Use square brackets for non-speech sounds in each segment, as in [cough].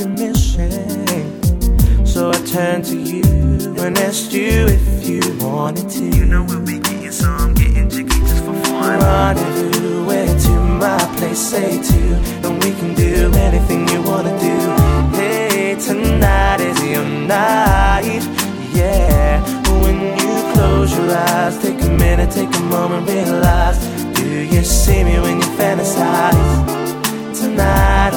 been missing. So I turned to you and asked you if you wanted to. You know we'll be getting some, getting jiggy just for fun. Rendezvous where to my place, say to, and we can do anything you wanna do. Hey, tonight is your night, yeah. When you close your eyes, take a minute, take a moment, realize. Do you see me when you fantasize? Night.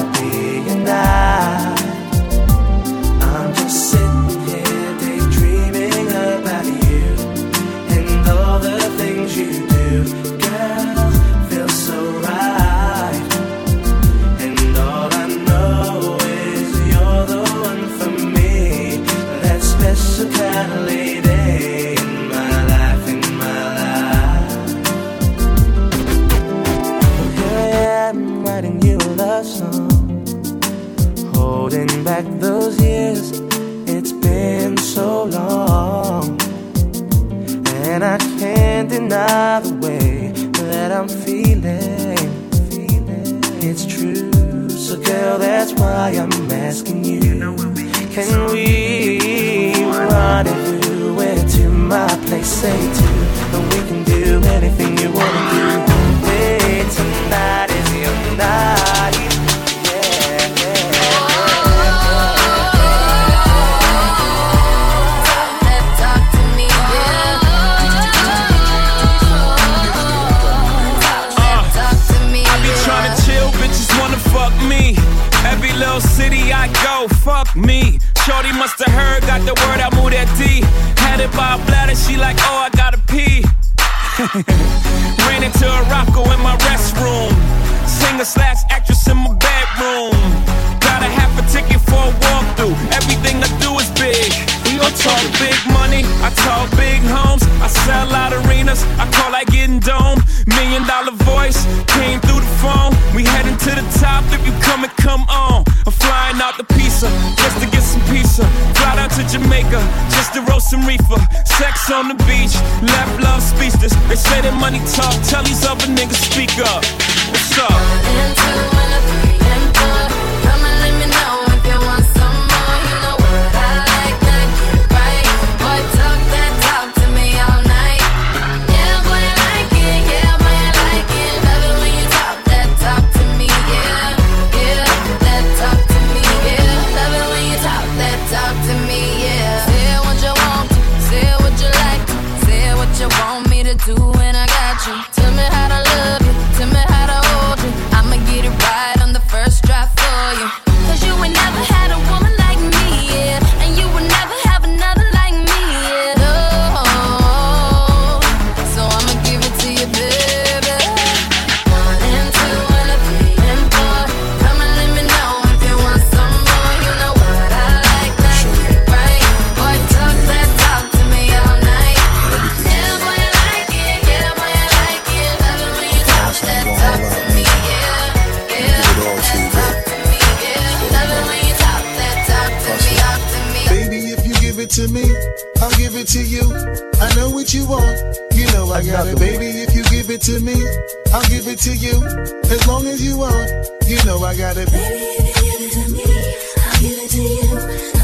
I'm just sitting here daydreaming about you and all the things you And I can't deny the way that I'm feeling. feeling. It's true, so girl, that's why I'm asking you. Can we rendezvous where to my place? Say to, and we can do anything you wanna do. Hey, tonight is your night. City I go, fuck me. Shorty must have heard, got the word, I moved that D. Had it by a bladder, she like, oh, I gotta pee. [laughs] Ran into a rocko in my restroom. Singer slash actress in my bedroom. Got a half a ticket for a walkthrough. Everything I do is big. We gon' talk big money. I talk big homes. I sell out arenas. I call like getting dome. Million dollar voice came through the phone. We heading to the top. If you come and come on. To Jamaica just to roast some reefer. Sex on the beach. Left love speechless. They say that money talk. Tell these other niggas speak up. What's up? You want. You know I got it. Baby, if you give it to me, I'll give it to you. As long as you want, you know I got it. We've been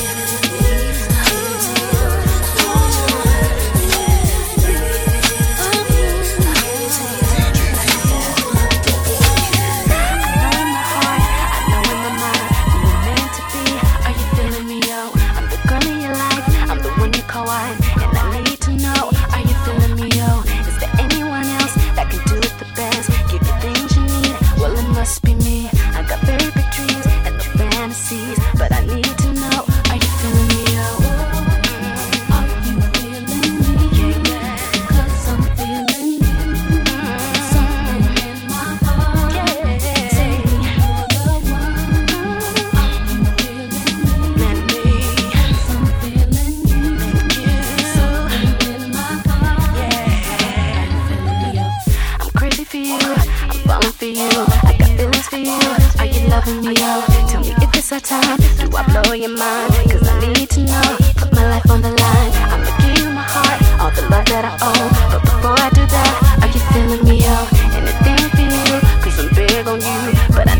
You. I got feelings for you. Are you loving me? Oh, tell me if it's our time. Do I blow your mind? Cause I need to know. Put my life on the line. I'ma give you my heart, all the love that I owe. But before I do that, are you feeling me? Oh, anything for you. Cause I'm big on you. But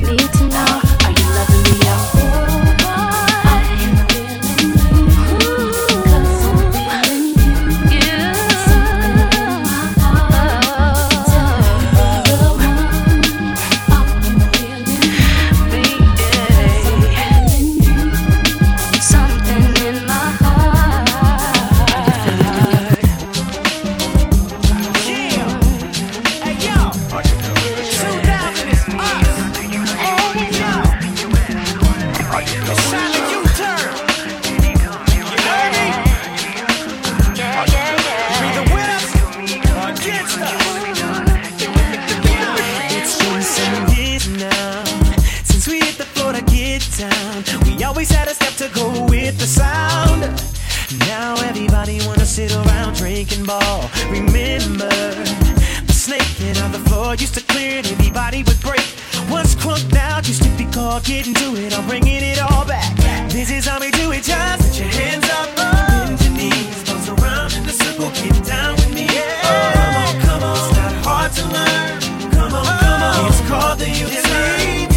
Now everybody wanna sit around drinking ball. Remember the snaking on the floor used to clear and everybody would break. Once crunked out used to be called getting to it. I'm bringing it all back. This is how we do it. Just put your hands up, bend your knees, bounce around in the circle, get down with me. Oh, come on, come on, it's not hard to learn. Come on, come on, it's called the U-turn.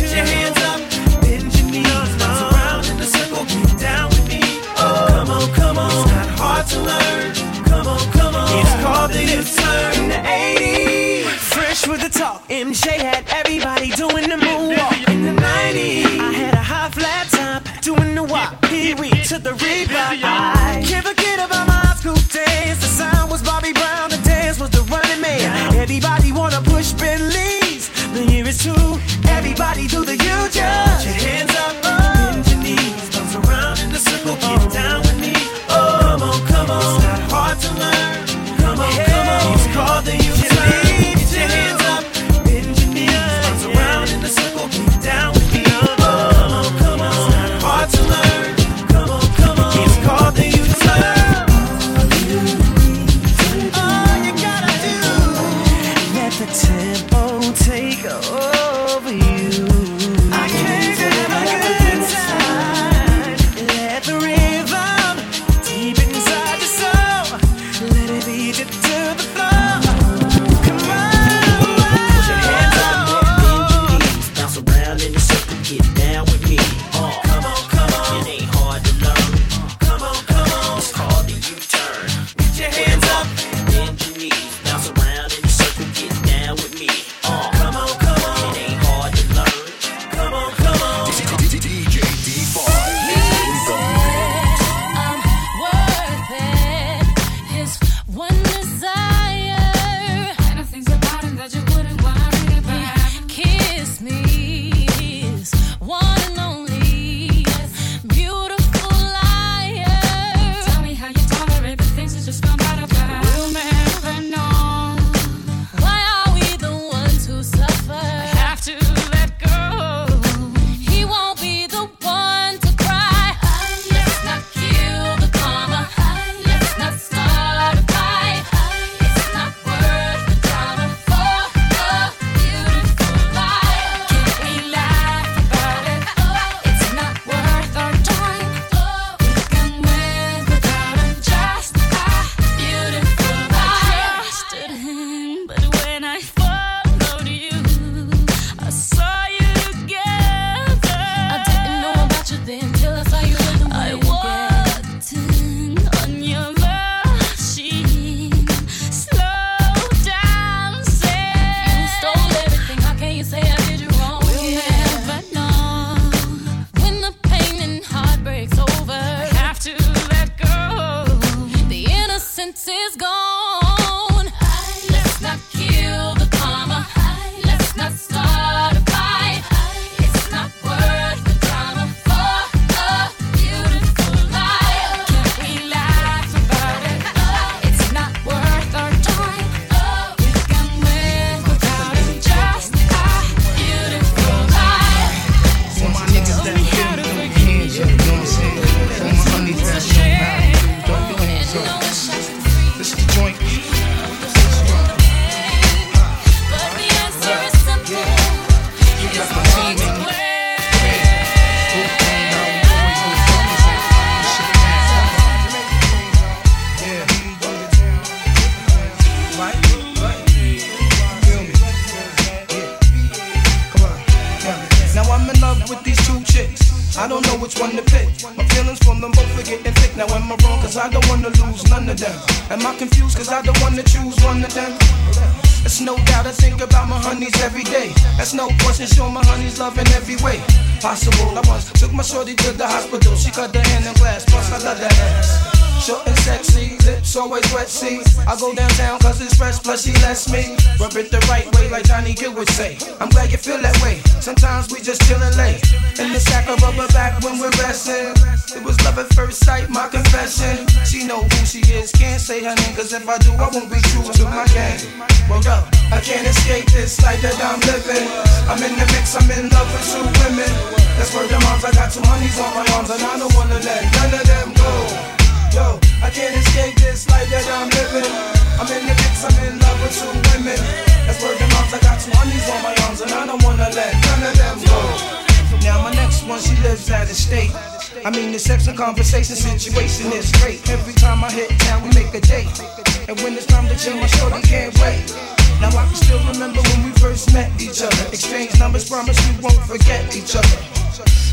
It's to learn. Come on, come on, it's called the U-turn. In the 80s, fresh with the talk, MJ had everybody doing the moonwalk. In the 90s, I had a high flat time doing the walk. Pee Wee to the replay. I can't forget about my high school days. The sound was Bobby Brown, the dance was the running man. Everybody wanna push Bentleys. The year is two. Everybody do the U just. Put your hands lets me rub it the right way, like Johnny Gill would say. I'm glad you feel that way. Sometimes we just chillin' late. In the sack of rubber back when we're resting. It was love at first sight, my confession. She know who she is, can't say her name, cause if I do, I won't be true to my game. Well, up, I can't escape this life that I'm living. I'm in the mix, I'm in love with two women. That's where the moms, I got two honeys on my arms, and I don't wanna let none of them go. Yo, I can't escape this life that I'm living. I'm in the mix, I'm in love with two women. That's where the moms, I got two honeys on my arms, and I don't wanna let none of them go. Now my next one, she lives out of state. I mean, the sex and conversation situation is great. Every time I hit town, we make a date. And when it's time to chill, my shorty can't wait. Now I can still remember when we first met each other. Exchange numbers, promise we won't forget each other.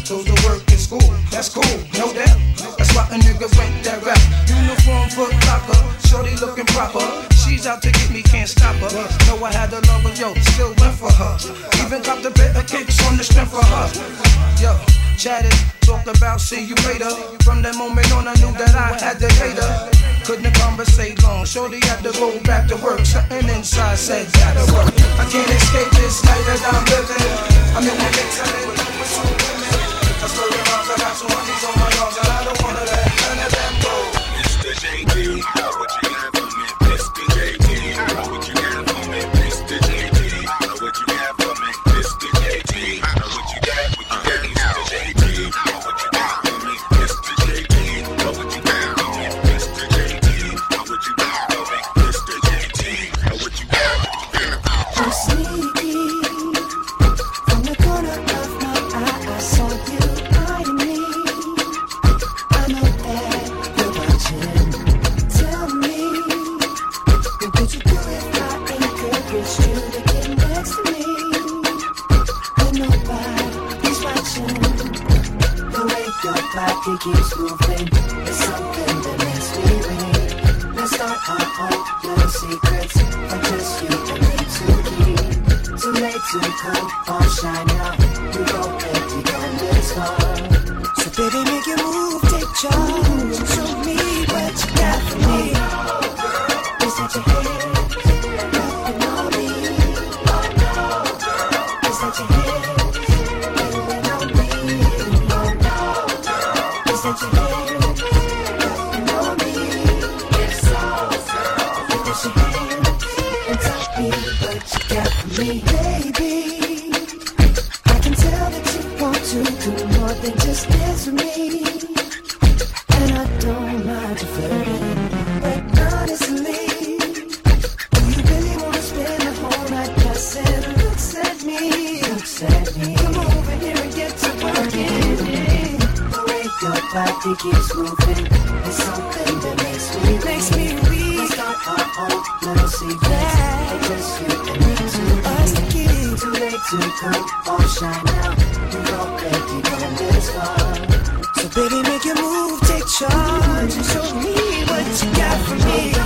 Go to work in school, that's cool, no doubt. That's why a nigga went that route. Uniform foot locker, shorty looking proper. She's out to get me, can't stop her. Know I had a love, but yo, still went for her. Even copped a bit of kicks on the strength for her. Yo, chatted, talked about see you later. From that moment on, I knew that I had to hate her. Couldn't conversate long, shorty had to go back to work. Something inside said gotta work. I can't escape this life that I'm living. I'm in the mix, I'm in love with two women. Where the moms, I got two honeys on my arms, and I don't wanna let none of them go. Mr. JD, late to all shine. We go empty and it's hard. So baby, want. So show me what you got for me.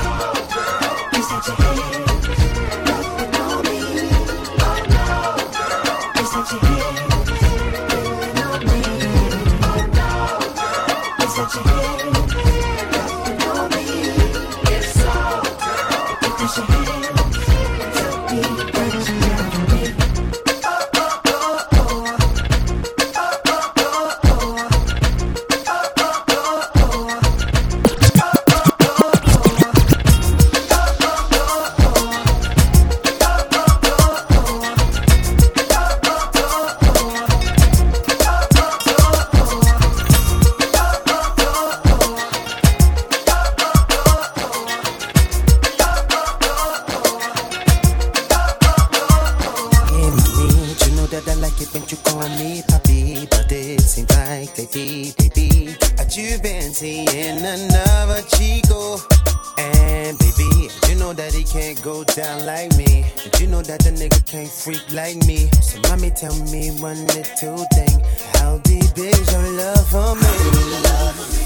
So mommy, tell me one little thing. How deep is your love for me? How do you Love for me?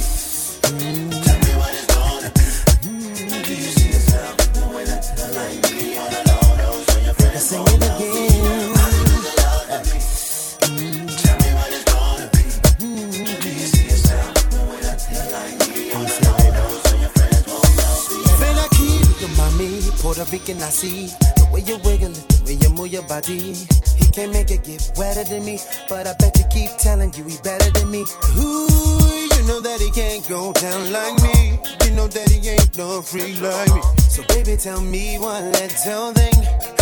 Mm-hmm. Tell me what it's gonna be. mm. Do you see yourself doing way that I like me all alone? Oh, so your friends sing it again. Puerto Rican, I see the way you're wiggling. You move your body, he can't make it get wetter than me. But I bet you keep telling you he better than me. Ooh, you know that he can't go down like me. You know that he ain't no free like me. So baby, tell me one little thing.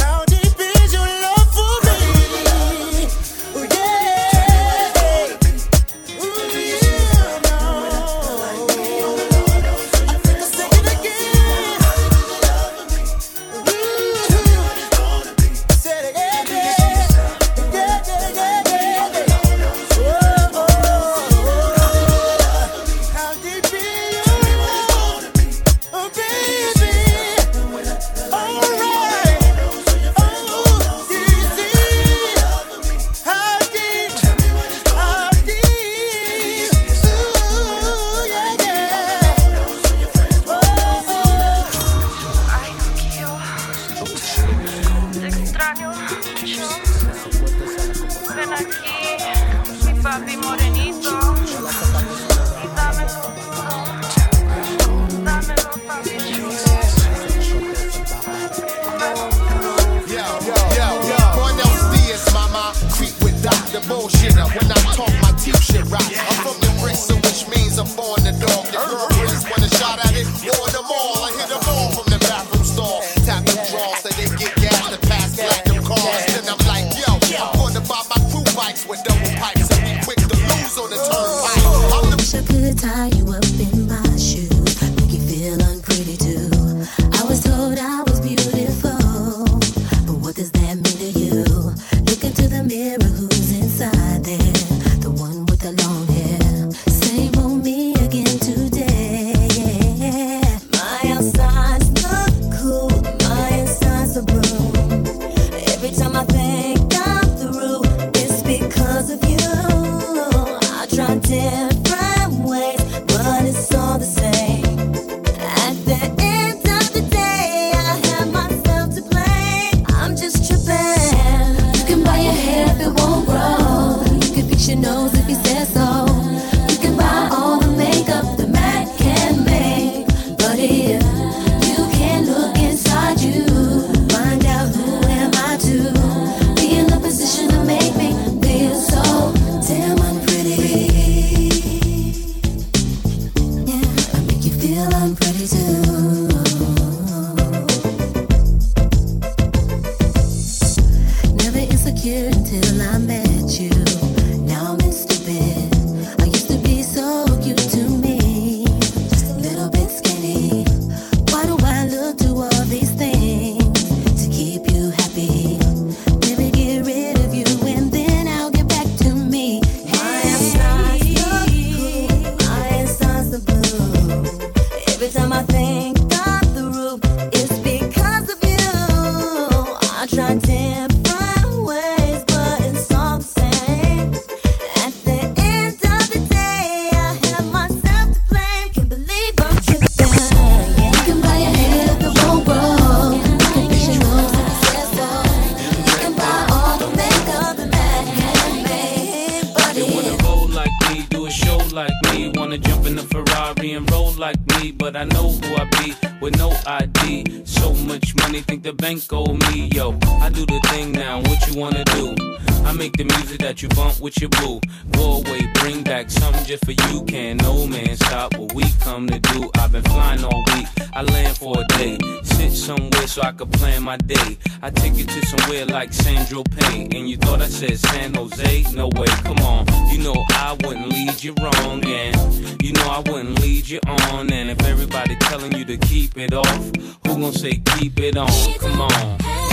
I take you to somewhere like Saint-Tropez. And you thought I said San Jose? No way, come on. You know I wouldn't lead you wrong. And you know I wouldn't lead you on. And if everybody telling you to keep it off, who gonna say keep it on? Come on.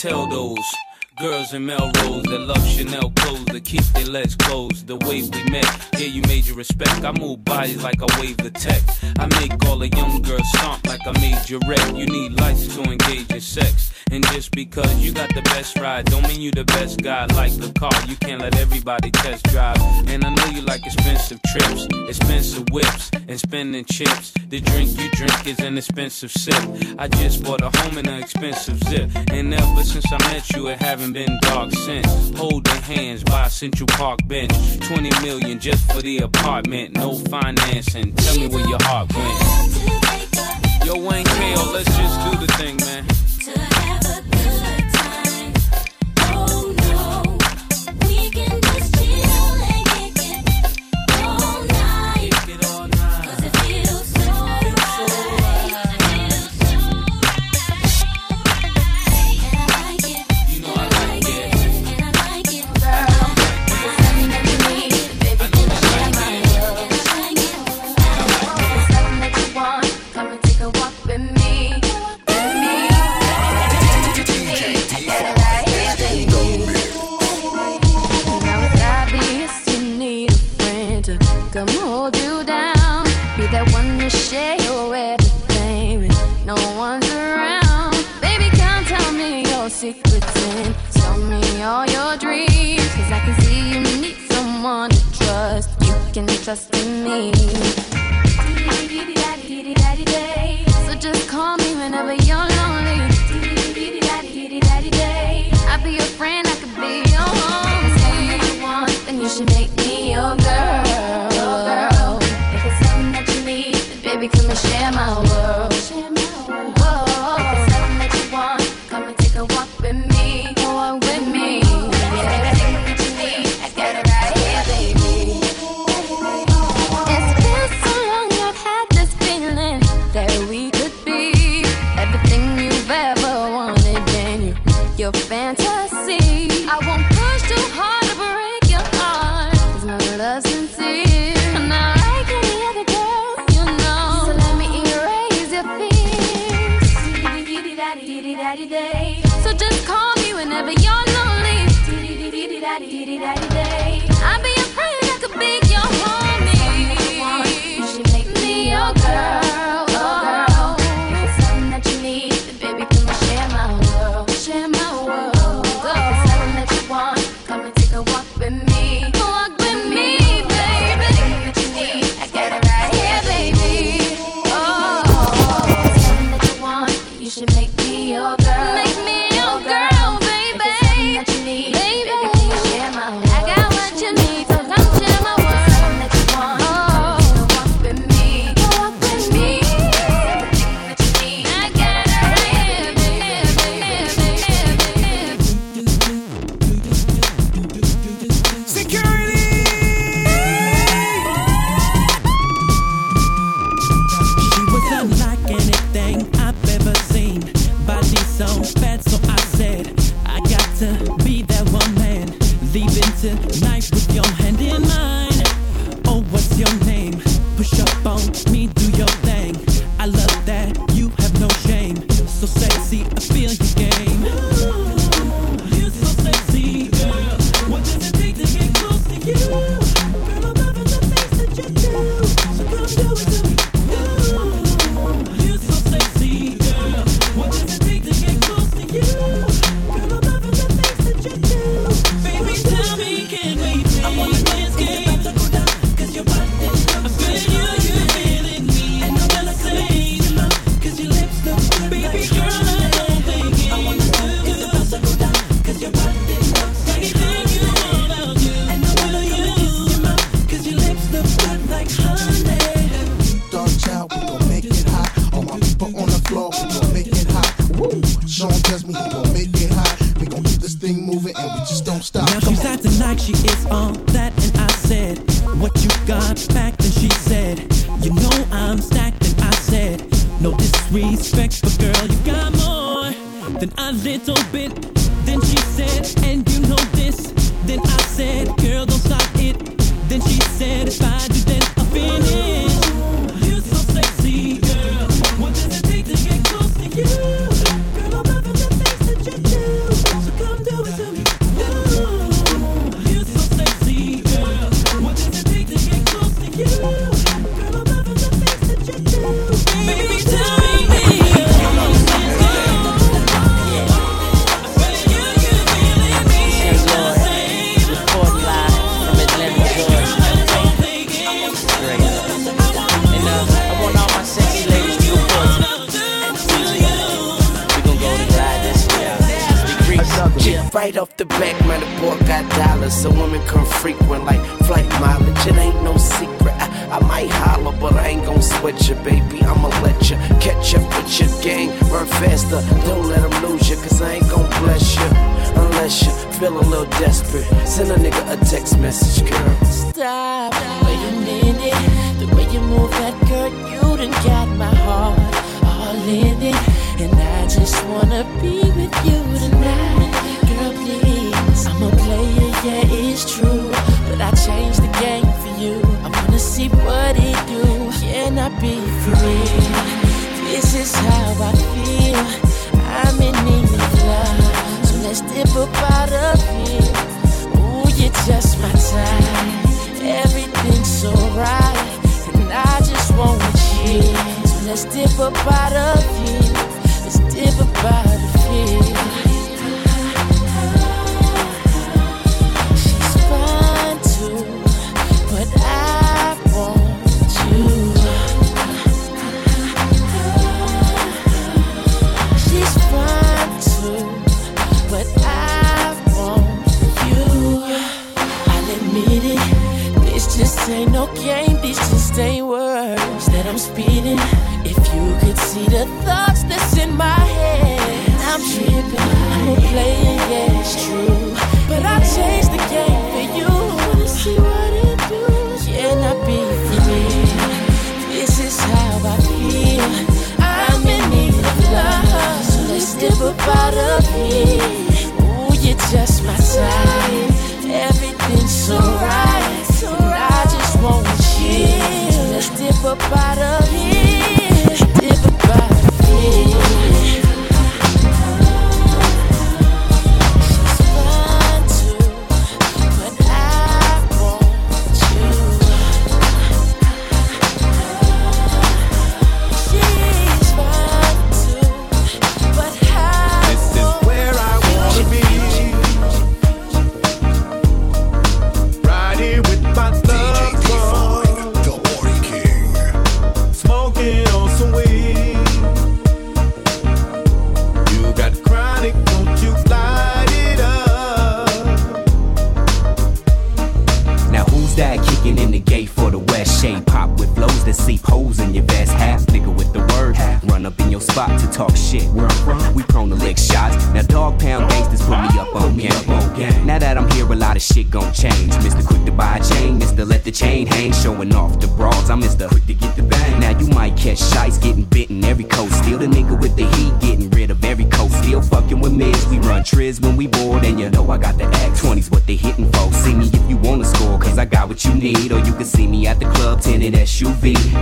tell those Girls in Melrose that love Chanel clothes that keep their legs closed. The way we met, yeah, you made your respect. I move bodies like I wave the tech. I make all the young girls stomp like I made your wreck. You need lights to engage your sex. And just because you got the best ride, don't mean you the best guy. Like the car, you can't let everybody test drive. And I know you like expensive trips, expensive whips, and spending chips. The drink you drink is an expensive sip. I just bought a home and an expensive zip. And ever since I met you, it haven't haven't been dark since. Holding hands by Central Park bench. 20 million just for the apartment, no financing. Tell me where your heart went. dollars. A woman come frequent like flight mileage. It ain't no secret. I, I might holler, but I ain't gon' sweat you, baby. I'ma let you catch up with your gang. Run faster, don't let them lose you, cause I ain't gon' bless you. Unless you feel a little desperate. Send a nigga a text message, girl. Stop, wait a minute. The way you move that girl, you done got my heart all in it. And I just wanna be with you tonight yeah, it's true. But I changed the game for you. I wanna see what it do. Can I be free? This is how I feel. I'm in need of love. So let's dip up out of here. Ooh, you're just my type. Everything's so right. And I just want you. So let's dip up out of here. Let's dip up out of here.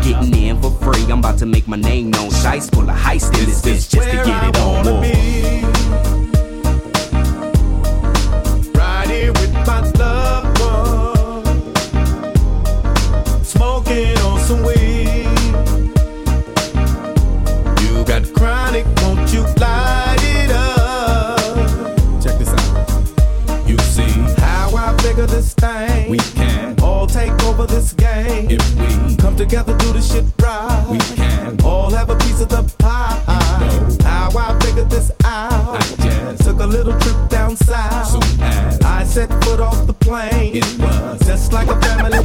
Getting in for free, I'm about to make my name known. Shice full of heist in this bitch just to get it on. together, do the shit right. We can all have a piece of the pie. You know. How I figured this out. I just took a little trip down south. So I set foot off the plane. It was just like a family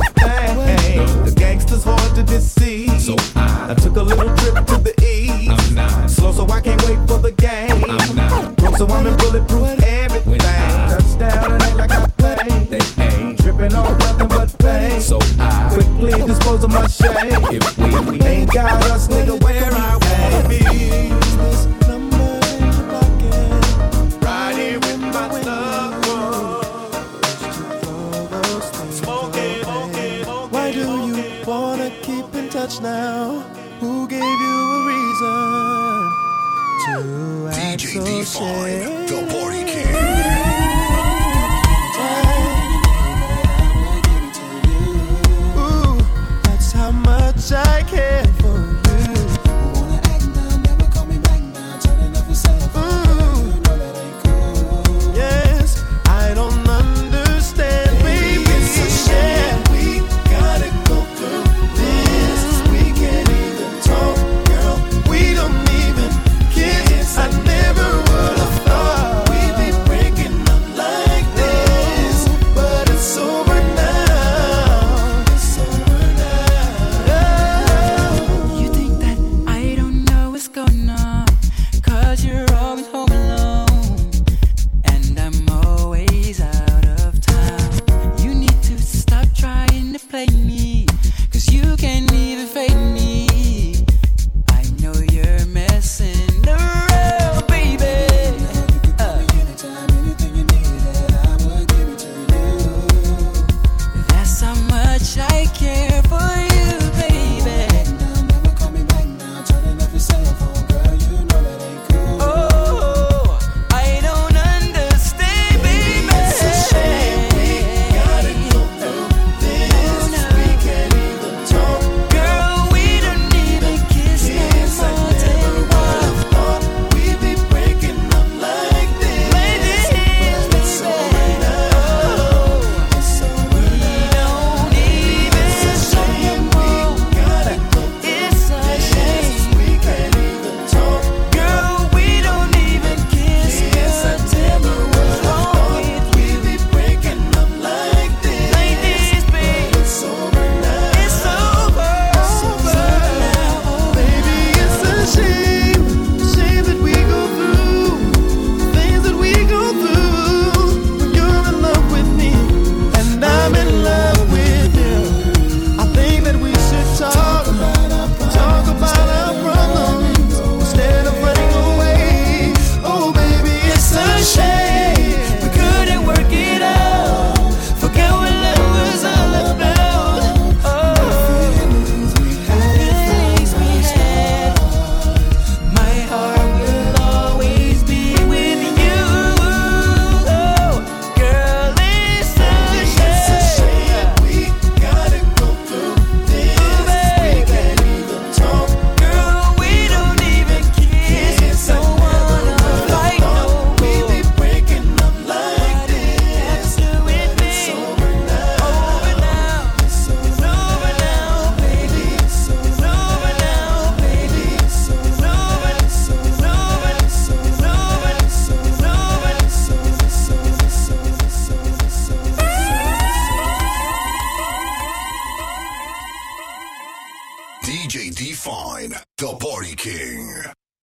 If we ain't got us, nigga, where are we? Business Smoking, Why do you wanna keep in touch now? Who gave you a reason to act so shy?